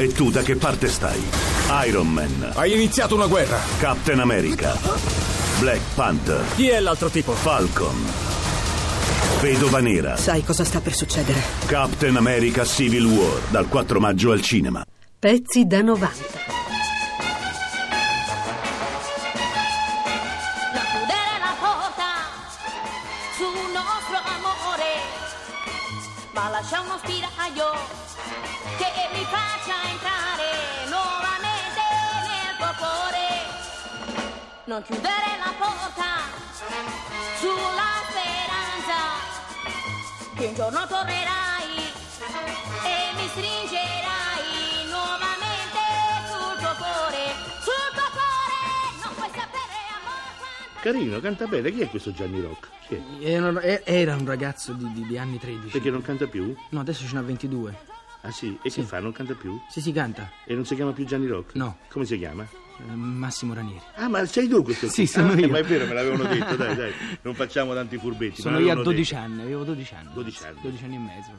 E tu da che parte stai? Iron Man, Hai iniziato una guerra. Captain America, Black Panther, Chi è l'altro tipo? Falcon, Vedova Nera, Sai cosa sta per succedere? Captain America Civil War, dal 4 maggio al cinema. Pezzi da 90. Non chiudere la porta sulla speranza che un giorno tornerai e mi stringerai nuovamente sul tuo cuore, sul tuo cuore. Non puoi sapere amore quanto Carino, canta bene. Chi è questo Gianni Rock? Era, e- era un ragazzo di, di- di anni 13. Perché non canta più? No, adesso ce n'ha 22. Ah sì? E che fa? Non canta più? Sì, si canta. E non si chiama più Gianni Rock? No. Come si chiama? Eh, Massimo Ranieri. Ah, ma sei tu questo? Sì, sono Ah, io. Ma è vero, me l'avevano detto, dai, dai. Non facciamo tanti furbetti. Sono io a l'avevano 12 detto. anni, avevo 12 anni. 12 anni. 12 anni e mezzo,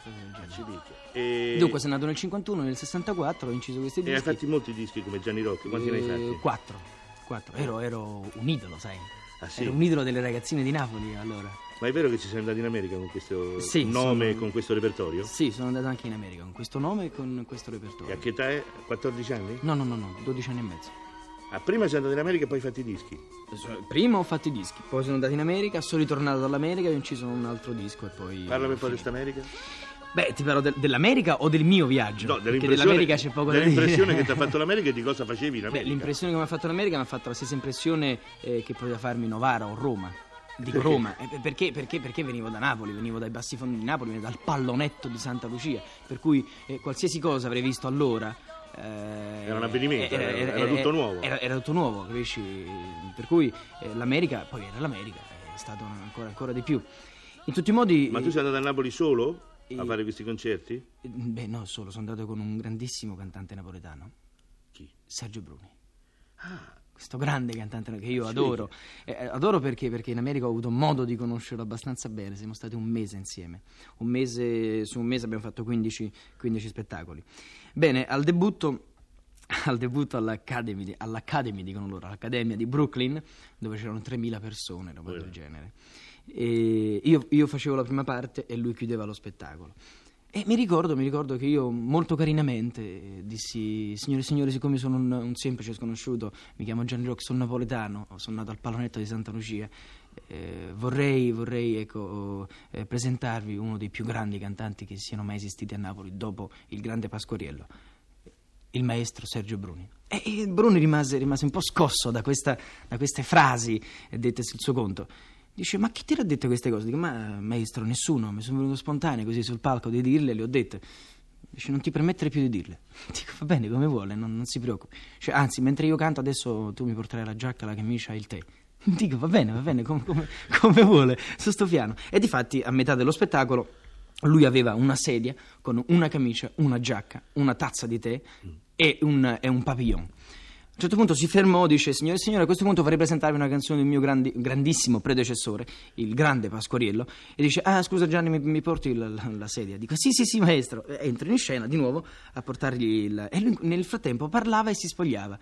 dice. E... Dunque, sono nato nel 51, nel 64 ho inciso questi E hai dischi. fatti molti dischi come Gianni Rock? Quanti ne hai fatti? Quattro. Quattro. Ero, ero un idolo, sai. Ah, sì? Ero un idolo delle ragazzine di Napoli allora. Ma è vero che ci sei andato in America con questo Sì, nome e sono- con questo repertorio? Sì, sono andato anche in America con questo nome e con questo E a repertorio. che età è? 14 anni? No, no, no, no, 12 anni e mezzo. Ah, prima sei andato in America e poi hai fatto i dischi. Prima ho fatto i dischi, poi sono andato in America, sono ritornato dall'America e ho inciso un altro disco e poi... Parlami un po' di finito. quest'America. Beh, ti parlo del- dell'America o del mio viaggio? No, Perché dell'America c'è poco da dire. dell'impressione che ti ha fatto l'America e di cosa facevi in Beh, America. l'impressione che mi ha fatto l'America mi ha fatto la stessa impressione eh, che poteva farmi Novara o Roma. Dico Perché? Roma, eh, perché, perché, perché venivo da Napoli, venivo dai bassi fondi di Napoli, venivo dal pallonetto di Santa Lucia, per cui eh, qualsiasi cosa avrei visto allora... eh, Era un avvenimento, era- era tutto nuovo. Era, era tutto nuovo, capisci? Per cui eh, l'America, poi era l'America, è stato ancora, ancora di più. In tutti i modi... Ma tu sei andato a Napoli solo a Eh, fare questi concerti? eh, Beh, no, solo, sono andato con un grandissimo cantante napoletano, Chi? Sergio Bruni. Ah, questo grande cantante che io Sì. adoro. Eh, eh, adoro perché? Perché in America ho avuto modo di conoscerlo abbastanza bene, siamo stati un mese insieme. Un mese, su un mese abbiamo fatto 15, 15 spettacoli. Bene, al debutto, al debutto all'Academy, di- all'Academy, dicono loro, all'Accademia di Brooklyn, dove c'erano 3.000 persone, roba del genere. Io, io facevo la prima parte e lui chiudeva lo spettacolo. E mi ricordo, mi ricordo che io molto carinamente dissi, signore e signori, siccome sono un, un semplice sconosciuto, mi chiamo Gianni Rock, sono napoletano, sono nato al Palonetto di Santa Lucia, eh, vorrei, vorrei ecco, eh, presentarvi uno dei più grandi cantanti che siano mai esistiti a Napoli dopo il grande Pasquariello, il maestro Sergio Bruni. E, e Bruni rimase, rimase un po' scosso da, questa- da queste frasi dette sul suo conto. Dice, ma chi ti ha detto queste cose? Dico, ma maestro, nessuno, mi sono venuto spontaneo così sul palco di dirle, le ho dette. Dice, non ti permettere più di dirle. Dico, va bene, come vuole, non, non si preoccupi. Dice, anzi, mentre io canto adesso tu mi porterai la giacca, la camicia e il tè. Dico, va bene, va bene, come, come- come vuole, su sto piano. E difatti, a metà dello spettacolo, lui aveva una sedia con una camicia, una giacca, una tazza di tè e un, e un papillon. A un certo punto si fermò, dice, signore e signori, a questo punto vorrei presentarvi una canzone del mio grandi- grandissimo predecessore, il grande Pasquariello, e dice, ah scusa Gianni, mi, mi porti la, la- la sedia? Dico, sì, sì, sì, maestro. E entro in scena di nuovo a portargli il... E lui nel frattempo parlava e si spogliava.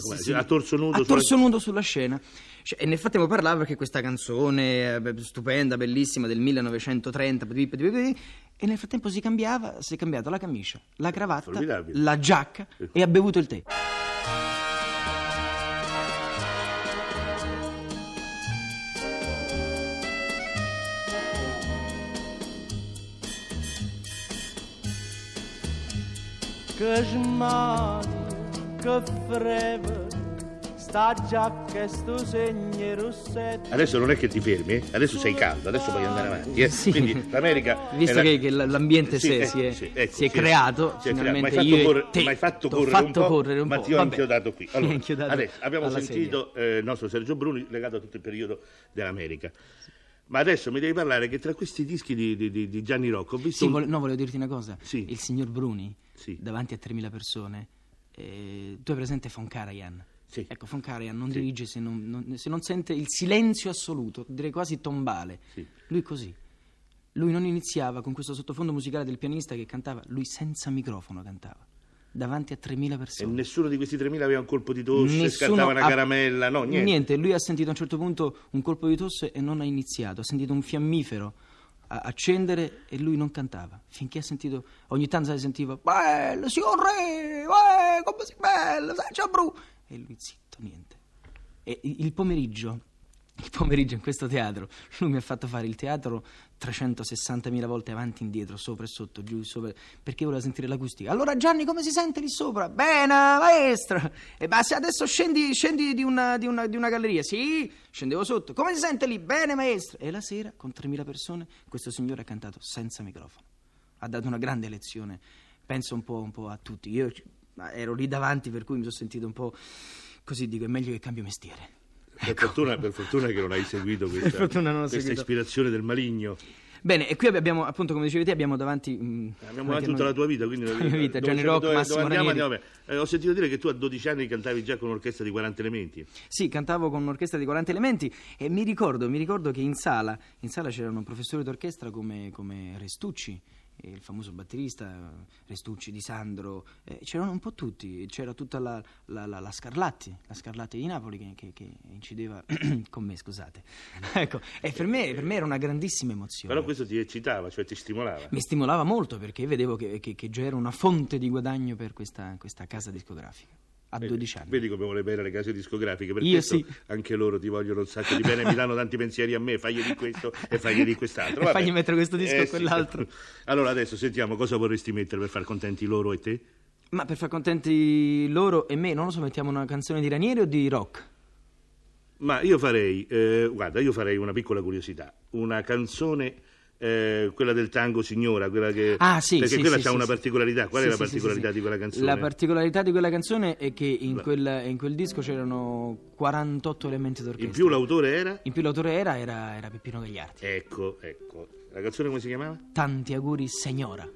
come, Si- a torso nudo A sulla- torso nudo sulla scena. Cioè, e nel frattempo parlava perché questa canzone eh, stupenda, bellissima, del 1930, pidi, pidi, pidi, e nel frattempo si cambiava, si è cambiato la camicia, la cravatta, la giacca e ha bevuto il tè. Che smani, che freve, sta giacca e sto segno rossetto. Adesso non è che ti fermi, eh? adesso sei caldo, adesso puoi andare avanti. Eh? Sì. Quindi l'America. Visto la- che- che l'ambiente Sì, si è- eh, si è- sì, ecco, si è creato, si è finalmente creato. Mi hai fatto mi hai fatto correre fatto un po', correre un ma po'. ti ho Vabbè. inchiodato qui. Allora, inchiodato adesso abbiamo sentito eh, il nostro Sergio Bruni legato a tutto il periodo dell'America. Ma adesso mi devi parlare che tra questi dischi di, di- di- Gianni Rocco ho visto. Sì, un- no, volevo dirti una cosa. Sì. Il signor Bruni, Sì. davanti a 3.000 persone, eh, tu hai presente Von Karajan? Sì. Ecco, Von Karajan non dirige se non, non- se non sente il silenzio assoluto, direi quasi tombale. Lui così. Lui non iniziava con questo sottofondo musicale del pianista che cantava, lui senza microfono cantava. Davanti a 3.000 E persone. nessuno di questi 3.000 aveva un colpo di tosse, Nessuno scattava una ha- caramella, no, niente. lui ha sentito a un certo punto un colpo di tosse e non ha iniziato, ha sentito un fiammifero accendere e lui non cantava, finché ha sentito, ogni tanto si sentiva, bello, signor re, eh, come si bello, sai, c'è bru. E lui zitto, niente. E il pomeriggio, il pomeriggio in questo teatro, lui mi ha fatto fare il teatro 360.000 volte avanti e indietro, sopra e sotto, giù e sopra, perché voleva sentire l'acustica. Allora Gianni, come si sente lì sopra? Bene, maestra. E se adesso scendi, scendi di, una, di, una, di una galleria, sì, scendevo sotto. Come si sente lì? Bene, maestra. E la sera, con 3.000 persone, questo signore ha cantato senza microfono. Ha dato una grande lezione, penso un po', un po' a tutti. Io ero lì davanti, per cui mi sono sentito un po' così, dico, è meglio che cambio mestiere. Per, fortuna, per fortuna che non hai seguito questa, non questa seguito. ispirazione del maligno. Bene, e qui abbiamo, appunto, come dicevi te, abbiamo davanti... mm, Abbiamo davanti tutta noi- la tua vita, quindi La mia vita, dove- Rock, dove- Massimo dove andiamo, andiamo. Eh, ho sentito dire che tu a 12 anni cantavi già con un'orchestra di 40 elementi. Sì, cantavo con un'orchestra di 40 elementi e mi ricordo, mi ricordo che in sala, in sala c'erano professori d'orchestra come, come Restucci, il famoso batterista Restucci di Sandro, eh, c'erano un po' tutti, c'era tutta la, la- la- la Scarlatti, la Scarlatti di Napoli che, che- che incideva con me, scusate. ecco, e per me, per me era una grandissima emozione. Però questo ti eccitava, cioè ti stimolava. Mi stimolava molto perché vedevo che, che- che già era una fonte di guadagno per questa, questa casa discografica, a 12 anni. Vedi come vuole bene le case discografiche, per Io questo sì. anche loro ti vogliono un sacco di bene, mi danno tanti pensieri a me, fagli di questo e fagli di quest'altro. E Vabbè. fagli mettere questo disco Eh, e sì. quell'altro. Allora adesso sentiamo cosa vorresti mettere per far contenti loro e te? Ma per far contenti loro e me, non lo so, mettiamo una canzone di Ranieri o di rock? Ma io farei, eh, guarda, io farei una piccola curiosità, una canzone, eh, quella del tango signora, quella che... Ah, sì, Perché sì, quella sì, ha una particolarità. Qual è la particolarità di quella canzone? La particolarità di quella canzone è che in, quel, in quel disco c'erano 48 elementi d'orchestra. In più l'autore era? In più l'autore era, era, era Peppino Gagliardi. Ecco, ecco. La canzone come si chiamava? Tanti auguri, signora.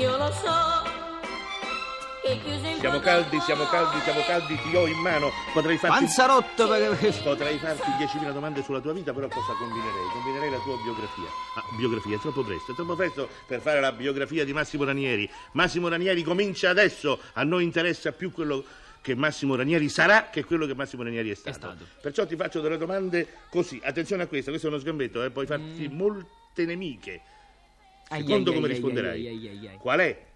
Io lo so Siamo caldi, al siamo caldi, siamo caldi, ti ho in mano. Potrei farti... Panzarotto! Potrei farti 10.000 domande sulla tua vita, però cosa combinerei? Combinerei la tua biografia. Ah, biografia, è troppo presto, è troppo presto per fare la biografia di Massimo Ranieri. Massimo Ranieri comincia adesso, a noi interessa più quello che Massimo Ranieri sarà che quello che Massimo Ranieri è stato. stato. Perciò ti faccio delle domande così. Attenzione a questa, questo è uno sgambetto, eh, puoi farti molte nemiche. Secondo ai, come ai, risponderai. ai. Qual è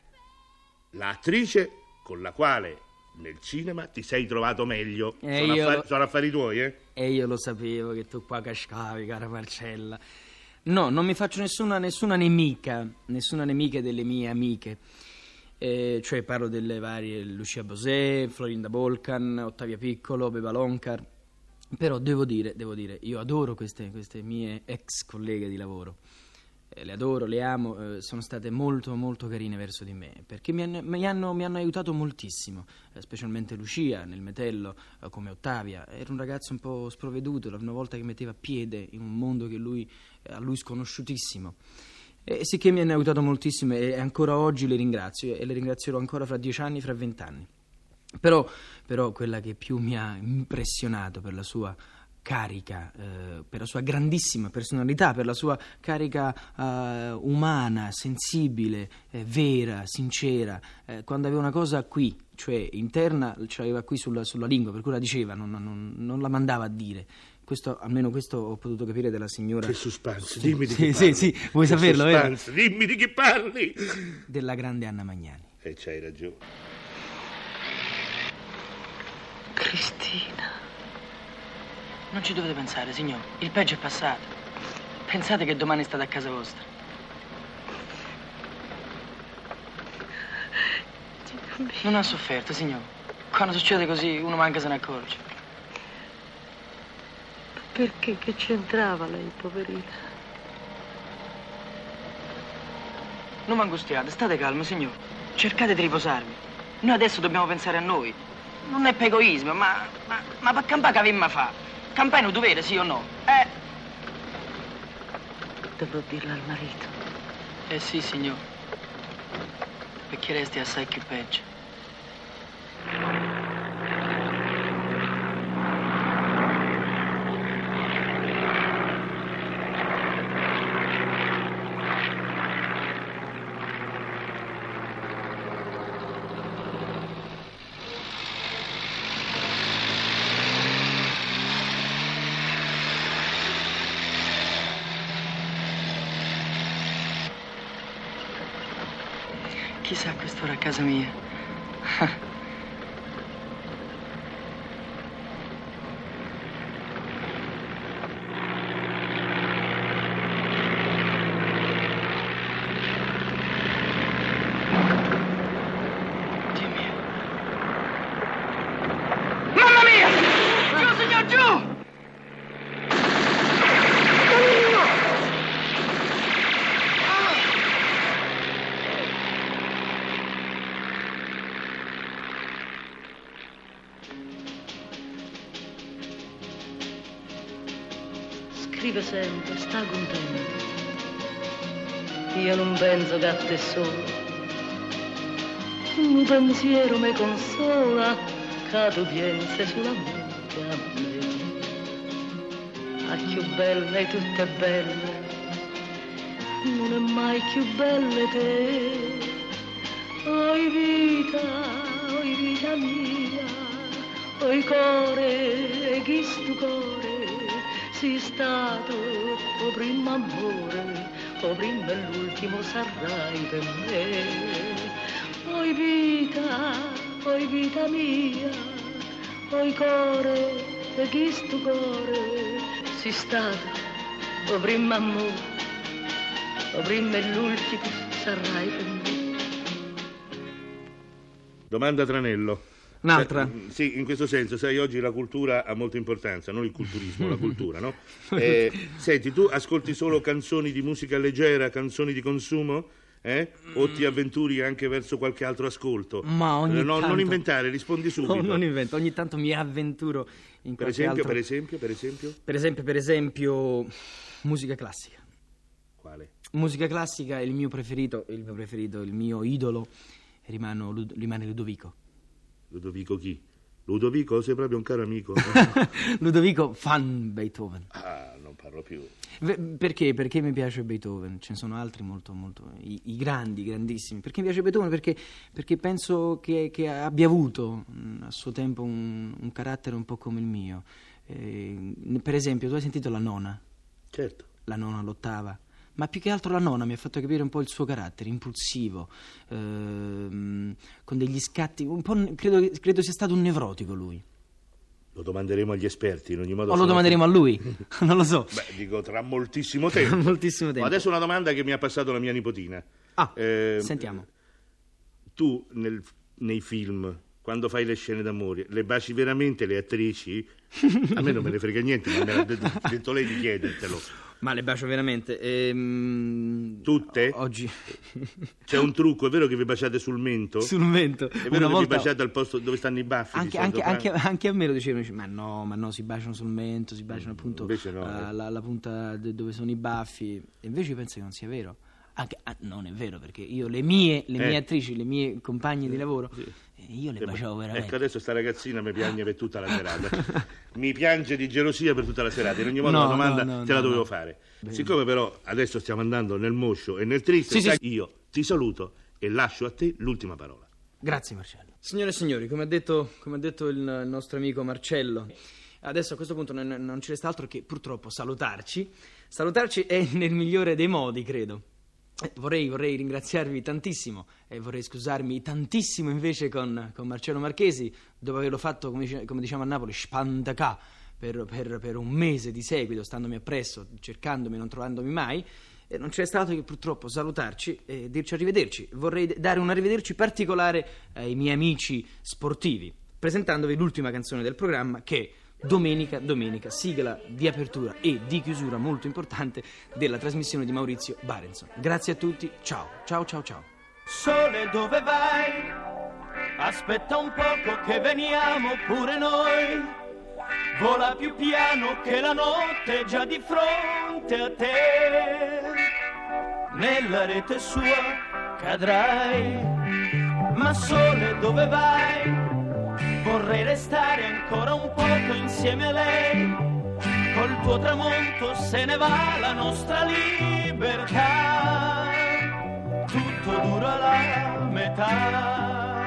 l'attrice con la quale nel cinema ti sei trovato meglio? Eh, sono, affari, lo- sono affari tuoi, eh? E io lo sapevo che tu qua cascavi, cara Marcella. No, non mi faccio nessuna, nessuna nemica, nessuna nemica delle mie amiche. Eh, cioè parlo delle varie Lucia Bosè, Florinda Bolcan, Ottavia Piccolo, Beba Loncar. Però devo dire, devo dire, io adoro queste, queste mie ex colleghe di lavoro. Eh, le adoro, le amo, eh, sono state molto molto carine verso di me, perché mi hanno, mi hanno- mi hanno aiutato moltissimo, eh, specialmente Lucia nel metello, come Ottavia. Era un ragazzo un po' sprovveduto, la prima volta che metteva piede in un mondo lui, a lui sconosciutissimo. E sicché mi hanno aiutato moltissimo e ancora oggi le ringrazio e le ringrazierò ancora fra dieci anni, fra vent'anni. Però, però quella che più mi ha impressionato per la sua carica, eh, per la sua grandissima personalità, per la sua carica eh, umana, sensibile, eh, vera, sincera, eh, quando aveva una cosa qui, cioè interna, ce l'aveva qui sulla, sulla lingua, per cui la diceva, non, non- non la mandava a dire. Questo, almeno questo ho potuto capire della signora, Che suspense, dimmi di Sì, chi sì, parli. sì, vuoi Che saperlo, vero? suspense, dimmi di chi parli. della grande Anna Magnani. E c'hai ragione. Cristina. Non ci dovete pensare, signor. Il peggio è passato. Pensate che domani state a casa vostra. Non ha sofferto, signor. Quando succede così, uno manca se ne accorge. Perché che c'entrava lei, poverina? Non angustiate, state calmo, signor. Cercate di riposarvi. Noi adesso dobbiamo pensare a noi. Non è per egoismo, ma, ma, ma per campare che avemmo fa? Un dovere, sì o no? Eh, Dovrò dirlo al marito. eh sì, signor. Perché resti assai più peggio. Chissà quest'ora a casa mia. Scrive sempre, sta contento. Io non penso che a te solo. Un pensiero mi consola, che tu pensi solamente a me. A più bella e tutte belle, non è mai più belle te. Oi vita, oi vita mia, oi core, chi stu core, sei stato o primo amore, o primo e l'ultimo sarai per me. Oi vita, oi vita mia, oi core, e chi stu core, sei stato o primo amore, o primo e l'ultimo sarai per me. Domanda Tranello. Un'altra. Eh, sì, in questo senso, sai, oggi la cultura ha molta importanza, non il culturismo, la cultura, no? Eh, senti, tu ascolti solo canzoni di musica leggera, canzoni di consumo? Eh? O ti avventuri anche verso qualche altro ascolto? Ma ogni no, tanto- Non inventare, rispondi subito. No, non invento, ogni tanto mi avventuro in per qualche esempio, altro... per esempio, per esempio? Per esempio, per esempio, musica classica. Quale? Musica classica, il mio preferito, il mio preferito, il mio idolo rimane Ludovico. Ludovico chi? Ludovico, sei proprio un caro amico. Ludovico fan Beethoven. ah, non parlo più. Perché? Perché mi piace Beethoven? Ce ne sono altri molto, molto. I, i grandi, grandissimi. Perché mi piace Beethoven? Perché, perché penso che, che abbia avuto mh, a suo tempo un, un carattere un po' come il mio. Eh, per esempio, tu hai sentito la nona? Certo. la nona, l'ottava. Ma più che altro la nona mi ha fatto capire un po' il suo carattere, impulsivo, ehm, con degli scatti. Un po', credo, credo sia stato un nevrotico lui. Lo domanderemo agli esperti, in ogni modo. O lo domanderemo a lui, non lo so. Beh, dico tra moltissimo tempo. Moltissimo tempo. Adesso una domanda che mi ha passato la mia nipotina. Ah, Eh, sentiamo. Tu nel- nei film, quando fai le scene d'amore, le baci veramente le attrici? A me non me ne frega niente, ma me l'ha detto, detto lei di chiedertelo. Ma le bacio veramente. ehm, Tutte? o- Oggi. C'è un trucco, è vero che vi baciate sul mento? Sul mento. È vero Una che volta... vi baciate al posto dove stanno i baffi? Anche, anche- Franco? anche- anche a me lo dicevano, dice, ma no, ma no, si baciano sul mento, si baciano appunto invece no, eh, eh. la, la punta de- dove sono i baffi. E invece penso che non sia vero. Anche- ah, non è vero, perché io le mie, le Eh. mie attrici, le mie compagne di lavoro, eh, io le Eh, baciavo veramente. Ecco, adesso sta ragazzina mi piange per tutta la serata. mi piange di gelosia per tutta la serata. In ogni modo, No, la domanda no, no, te la dovevo no. fare. Siccome però adesso stiamo andando nel moscio e nel triste, Sì, sì, io ti saluto e lascio a te l'ultima parola. Grazie Marcello. Signore e signori, come ha detto, come ha detto il, il nostro amico Marcello, adesso a questo punto non, non ci resta altro che purtroppo salutarci. Salutarci è nel migliore dei modi, credo. Vorrei, vorrei ringraziarvi tantissimo e vorrei scusarmi tantissimo invece con, con Marcello Marchesi dopo averlo fatto, come, come diciamo a Napoli, spantacà per, per- per un mese di seguito, standomi appresso, cercandomi, non trovandomi mai. E non c'è stato che purtroppo salutarci e dirci arrivederci. Vorrei dare un arrivederci particolare ai miei amici sportivi, presentandovi l'ultima canzone del programma che è Domenica, Domenica, sigla di apertura e di chiusura molto importante della trasmissione di Maurizio Barenson. Grazie a tutti, ciao, ciao, ciao, ciao. Sole dove vai? Aspetta un poco che veniamo pure noi. Vola più piano che la notte è già di fronte a te. Nella rete sua cadrai. Ma sole dove vai? Vorrei restare ancora un poco insieme a lei. Col tuo tramonto se ne va la nostra libertà tutto dura la metà.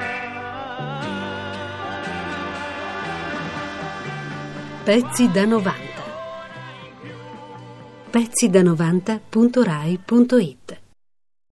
Pezzi da 90. Pezzi da 90.rai.it